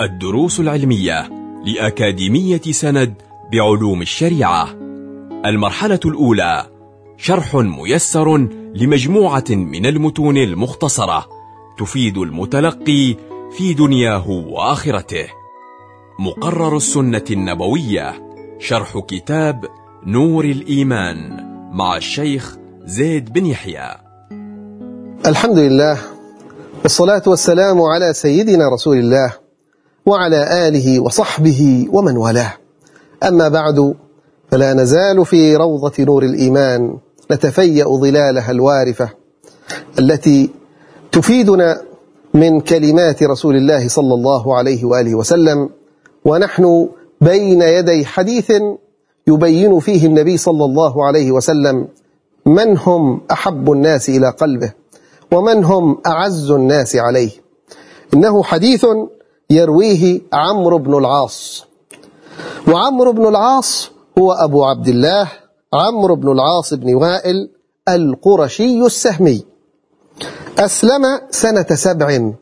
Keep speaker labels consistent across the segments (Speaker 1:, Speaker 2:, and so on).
Speaker 1: الدروس العلمية لأكاديمية سند بعلوم الشريعة. المرحلة الأولى شرح ميسر لمجموعة من المتون المختصرة تفيد المتلقي في دنياه وآخرته. مقرر السنة النبوية شرح كتاب نور الإيمان مع الشيخ زيد بن يحيى.
Speaker 2: الحمد لله والصلاة والسلام على سيدنا رسول الله وعلى آله وصحبه ومن والاه. أما بعد فلا نزال في روضة نور الإيمان نتفيأ ظلالها الوارفة التي تفيدنا من كلمات رسول الله صلى الله عليه وآله وسلم ونحن بين يدي حديث يبين فيه النبي صلى الله عليه وسلم من هم أحب الناس إلى قلبه ومن هم أعز الناس عليه. إنه حديث يرويه عمرو بن العاص. وعمرو بن العاص هو أبو عبد الله عمرو بن العاص بن وائل القرشي السهمي. أسلم سنة سبع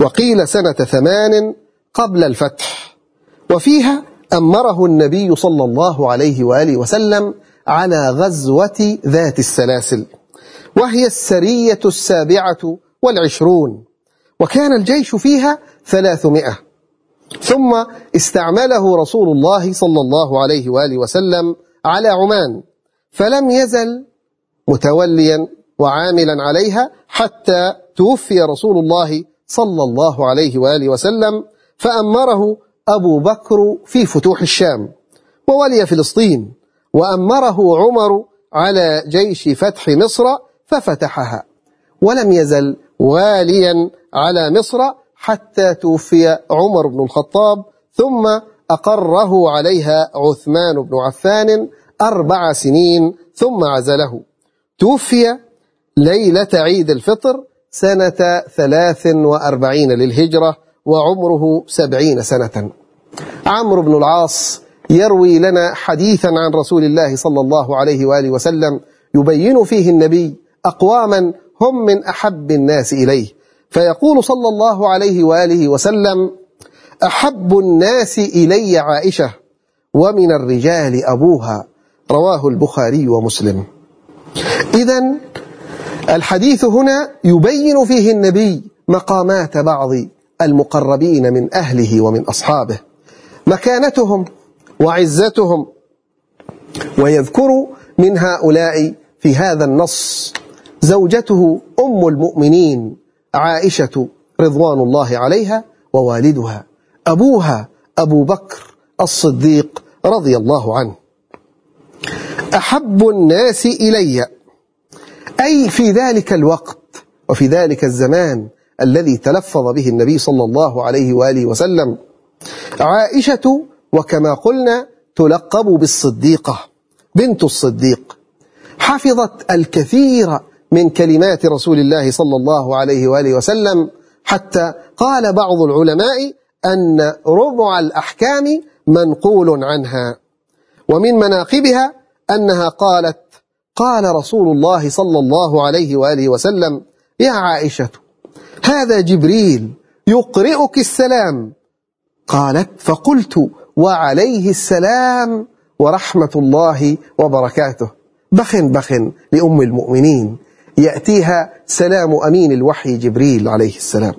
Speaker 2: وقيل سنة ثمان قبل الفتح وفيها أمره النبي صلى الله عليه وآله وسلم على غزوة ذات السلاسل وهي السرية السابعة والعشرون. وكان الجيش فيها ثلاثمائة. ثم استعمله رسول الله صلى الله عليه وآله وسلم على عمان فلم يزل متوليا وعاملا عليها حتى توفي رسول الله صلى الله عليه وآله وسلم فأمره أبو بكر في فتوح الشام وولي فلسطين وأمره عمر على جيش فتح مصر ففتحها ولم يزل واليا على مصر حتى توفي عمر بن الخطاب ثم أقره عليها عثمان بن عفان أربع سنين ثم عزله. توفي ليلة عيد الفطر سنة ثلاث وأربعين للهجرة وعمره سبعين سنة. عمرو بن العاص يروي لنا حديثا عن رسول الله صلى الله عليه وآله وسلم يبين فيه النبي أقواما هم من أحب الناس إليه. فيقول صلى الله عليه وآله وسلم أحب الناس إلي عائشة ومن الرجال أبوها رواه البخاري ومسلم. إذا الحديث هنا يبين فيه النبي مقامات بعض المقربين من أهله ومن أصحابه. مكانتهم وعزتهم ويذكر من هؤلاء في هذا النص زوجته أم المؤمنين. عائشة رضوان الله عليها ووالدها أبوها أبو بكر الصديق رضي الله عنه. أحب الناس إلي أي في ذلك الوقت وفي ذلك الزمان الذي تلفظ به النبي صلى الله عليه وآله وسلم. عائشة وكما قلنا تلقب بالصديقة بنت الصديق. حفظت الكثير من كلمات رسول الله صلى الله عليه وآله وسلم حتى قال بعض العلماء أن ربع الأحكام منقول عنها. ومن مناقبها أنها قالت قال رسول الله صلى الله عليه وآله وسلم يا عائشة هذا جبريل يقرئك السلام. قالت فقلت وعليه السلام ورحمة الله وبركاته. بخ بخ لأم المؤمنين. يأتيها سلام أمين الوحي جبريل عليه السلام.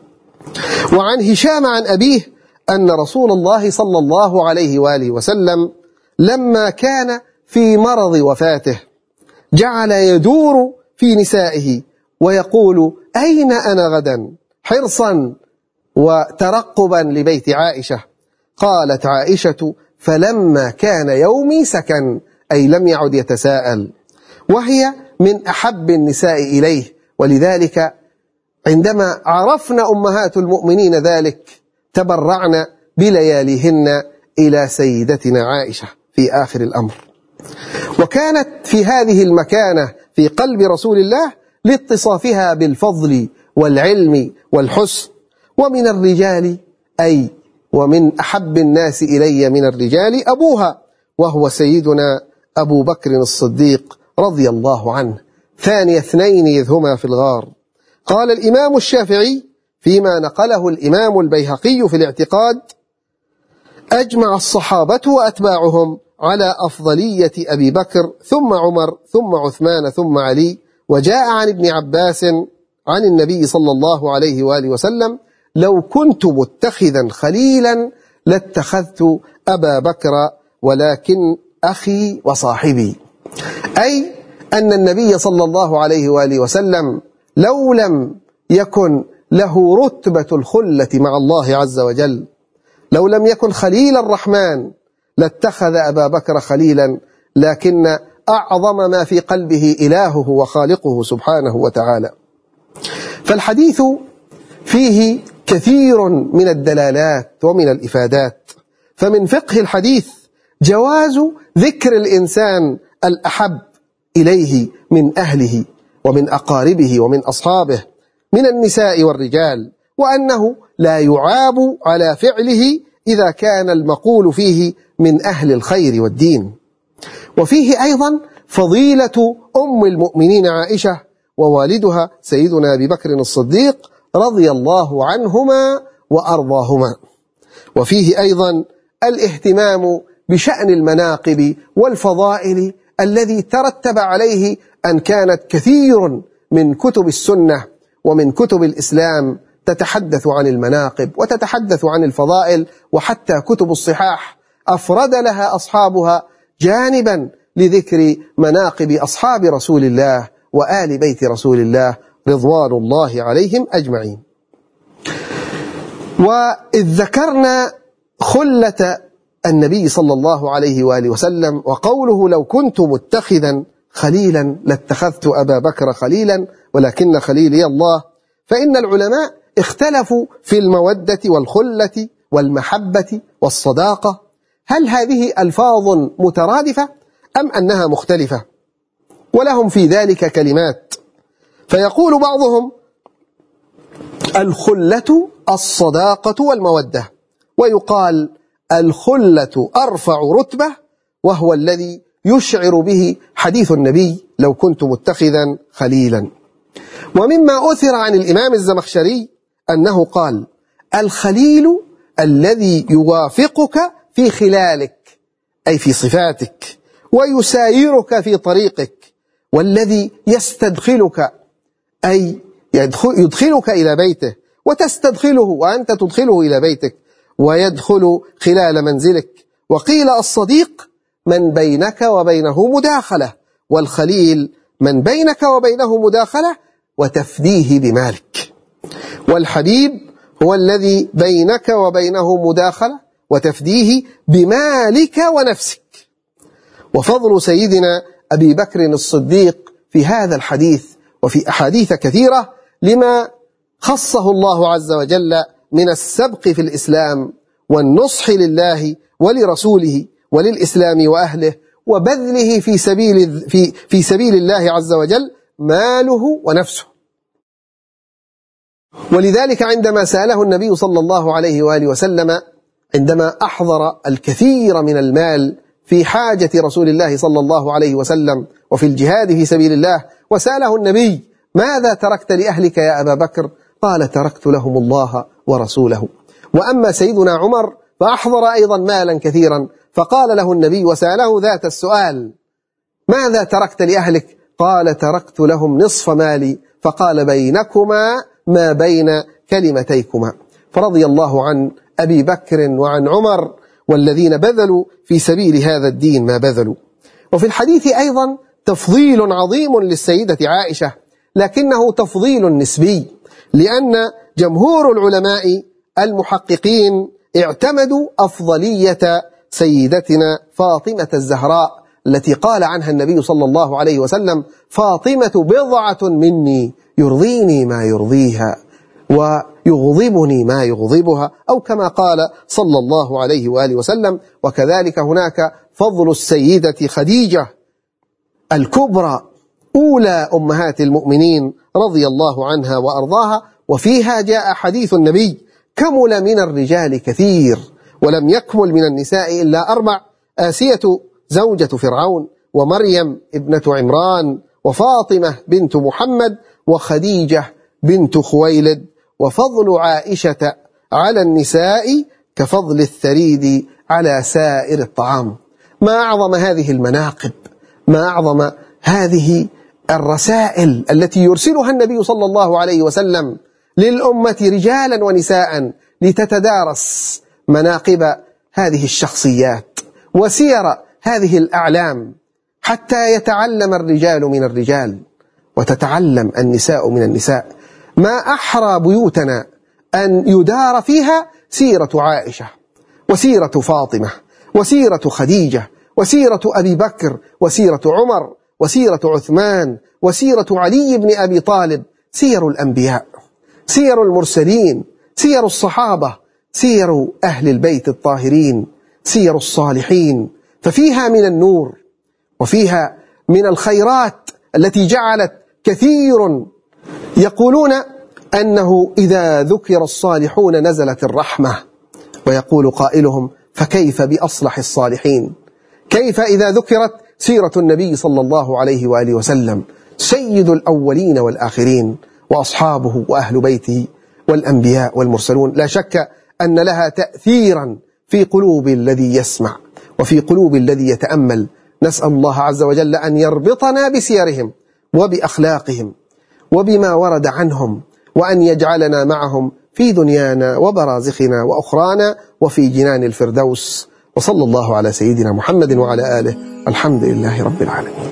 Speaker 2: وعن هشام عن أبيه أن رسول الله صلى الله عليه وآله وسلم لما كان في مرض وفاته جعل يدور في نسائه ويقول أين أنا غدا؟ حرصا وترقبا لبيت عائشة. قالت عائشة فلما كان يومي سكن أي لم يعد يتساءل. وهي من أحب النساء إليه ولذلك عندما عرفنا أمهات المؤمنين ذلك تبرعن بلياليهن إلى سيدتنا عائشة في آخر الأمر. وكانت في هذه المكانة في قلب رسول الله لاتصافها بالفضل والعلم والحسن ومن الرجال أي ومن أحب الناس إلي من الرجال أبوها وهو سيدنا أبو بكر الصديق رضي الله عنه. ثاني اثنين إذ هما في الغار. قال الإمام الشافعي فيما نقله الإمام البيهقي في الاعتقاد أجمع الصحابة وأتباعهم على أفضلية أبي بكر ثم عمر ثم عثمان ثم علي وجاء عن ابن عباس عن النبي صلى الله عليه وآله وسلم لو كنت متخذا خليلا لاتخذت أبا بكر ولكن أخي وصاحبي. أي أن النبي صلى الله عليه وآله وسلم لو لم يكن له رتبة الخلة مع الله عز وجل لو لم يكن خليل الرحمن لاتخذ أبا بكر خليلا لكن أعظم ما في قلبه إلهه وخالقه سبحانه وتعالى. فالحديث فيه كثير من الدلالات ومن الإفادات. فمن فقه الحديث جواز ذكر الإنسان الأحب إليه من أهله ومن أقاربه ومن أصحابه من النساء والرجال وأنه لا يعاب على فعله إذا كان المقول فيه من أهل الخير والدين. وفيه أيضا فضيلة أم المؤمنين عائشة ووالدها سيدنا أبي بكر الصديق رضي الله عنهما وأرضاهما. وفيه أيضا الاهتمام بشأن المناقب والفضائل الذي ترتب عليه أن كانت كثير من كتب السنة ومن كتب الإسلام تتحدث عن المناقب وتتحدث عن الفضائل وحتى كتب الصحاح أفرد لها أصحابها جانبا لذكر مناقب أصحاب رسول الله وآل بيت رسول الله رضوان الله عليهم أجمعين. وإذ ذكرنا خلة النبي صلى الله عليه وآله وسلم وقوله لو كنت متخذا خليلا لاتخذت أبا بكر خليلا ولكن خليلي الله فإن العلماء اختلفوا في المودة والخلة والمحبة والصداقة. هل هذه ألفاظ مترادفة أم أنها مختلفة؟ ولهم في ذلك كلمات. فيقول بعضهم الخلة الصداقة والمودة ويقال الخلة أرفع رتبة وهو الذي يشعر به حديث النبي لو كنت متخذا خليلا. ومما أثر عن الإمام الزمخشري أنه قال الخليل الذي يوافقك في خلالك أي في صفاتك ويسايرك في طريقك والذي يستدخلك أي يدخلك إلى بيته وتستدخله وأنت تدخله إلى بيتك. ويدخل خلال منزلك. وقيل الصديق من بينك وبينه مداخلة والخليل من بينك وبينه مداخلة وتفديه بمالك. والحبيب هو الذي بينك وبينه مداخلة وتفديه بمالك ونفسك. وفضل سيدنا أبي بكر الصديق في هذا الحديث وفي أحاديث كثيرة لما خصه الله عز وجل من السبق في الإسلام والنصح لله ولرسوله وللإسلام وأهله وبذله في سبيل في في سبيل الله عز وجل ماله ونفسه. ولذلك عندما سأله النبي صلى الله عليه وآله وسلم عندما أحضر الكثير من المال في حاجة رسول الله صلى الله عليه وسلم وفي الجهاد في سبيل الله وسأله النبي ماذا تركت لأهلك يا أبا بكر؟ قال تركت لهم الله ورسوله. وأما سيدنا عمر فأحضر أيضا مالا كثيرا فقال له النبي وسأله ذات السؤال ماذا تركت لأهلك؟ قال تركت لهم نصف مالي فقال بينكما ما بين كلمتيكما. فرضي الله عن أبي بكر وعن عمر والذين بذلوا في سبيل هذا الدين ما بذلوا. وفي الحديث أيضا تفضيل عظيم للسيدة عائشة لكنه تفضيل نسبي. لأن جمهور العلماء المحققين اعتمدوا أفضلية سيدتنا فاطمة الزهراء التي قال عنها النبي صلى الله عليه وسلم فاطمة بضعة مني يرضيني ما يرضيها ويغضبني ما يغضبها. أو كما قال صلى الله عليه وآله وسلم وكذلك هناك فضل السيدة خديجة الكبرى أولى أمهات المؤمنين رضي الله عنها وأرضاها وفيها جاء حديث النبي كمل من الرجال كثير ولم يكمل من النساء إلا أربع آسية زوجة فرعون ومريم ابنة عمران وفاطمة بنت محمد وخديجة بنت خويلد وفضل عائشة على النساء كفضل الثريد على سائر الطعام. ما أعظم هذه المناقب ما أعظم هذه الرسائل التي يرسلها النبي صلى الله عليه وسلم للأمة رجالا ونساء لتتدارس مناقب هذه الشخصيات وسير هذه الأعلام حتى يتعلم الرجال من الرجال وتتعلم النساء من النساء. ما أحرى بيوتنا أن يدار فيها سيرة عائشة وسيرة فاطمة وسيرة خديجة وسيرة أبي بكر وسيرة عمر وسيرة عثمان وسيرة علي بن أبي طالب سير الأنبياء سير المرسلين سير الصحابة سير أهل البيت الطاهرين سير الصالحين ففيها من النور وفيها من الخيرات التي جعلت كثير يقولون أنه إذا ذكر الصالحون نزلت الرحمة. ويقول قائلهم فكيف بأصلح الصالحين؟ كيف إذا ذكرت سيرة النبي صلى الله عليه وآله وسلم سيد الأولين والآخرين وأصحابه وأهل بيته والأنبياء والمرسلون. لا شك أن لها تأثيرا في قلوب الذي يسمع وفي قلوب الذي يتأمل. نسأل الله عز وجل أن يربطنا بسيرهم وبأخلاقهم وبما ورد عنهم وأن يجعلنا معهم في دنيانا وبرازخنا وأخرانا وفي جنان الفردوس. وصلى الله على سيدنا محمد وعلى آله الحمد لله رب العالمين.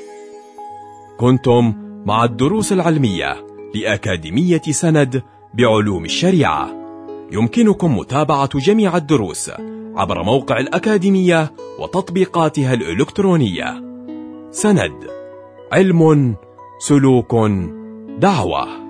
Speaker 1: كنتم مع الدروس العلمية لأكاديمية سند بعلوم الشريعة. يمكنكم متابعة جميع الدروس عبر موقع الأكاديمية وتطبيقاتها الإلكترونية. سند علم سلوك دعوة.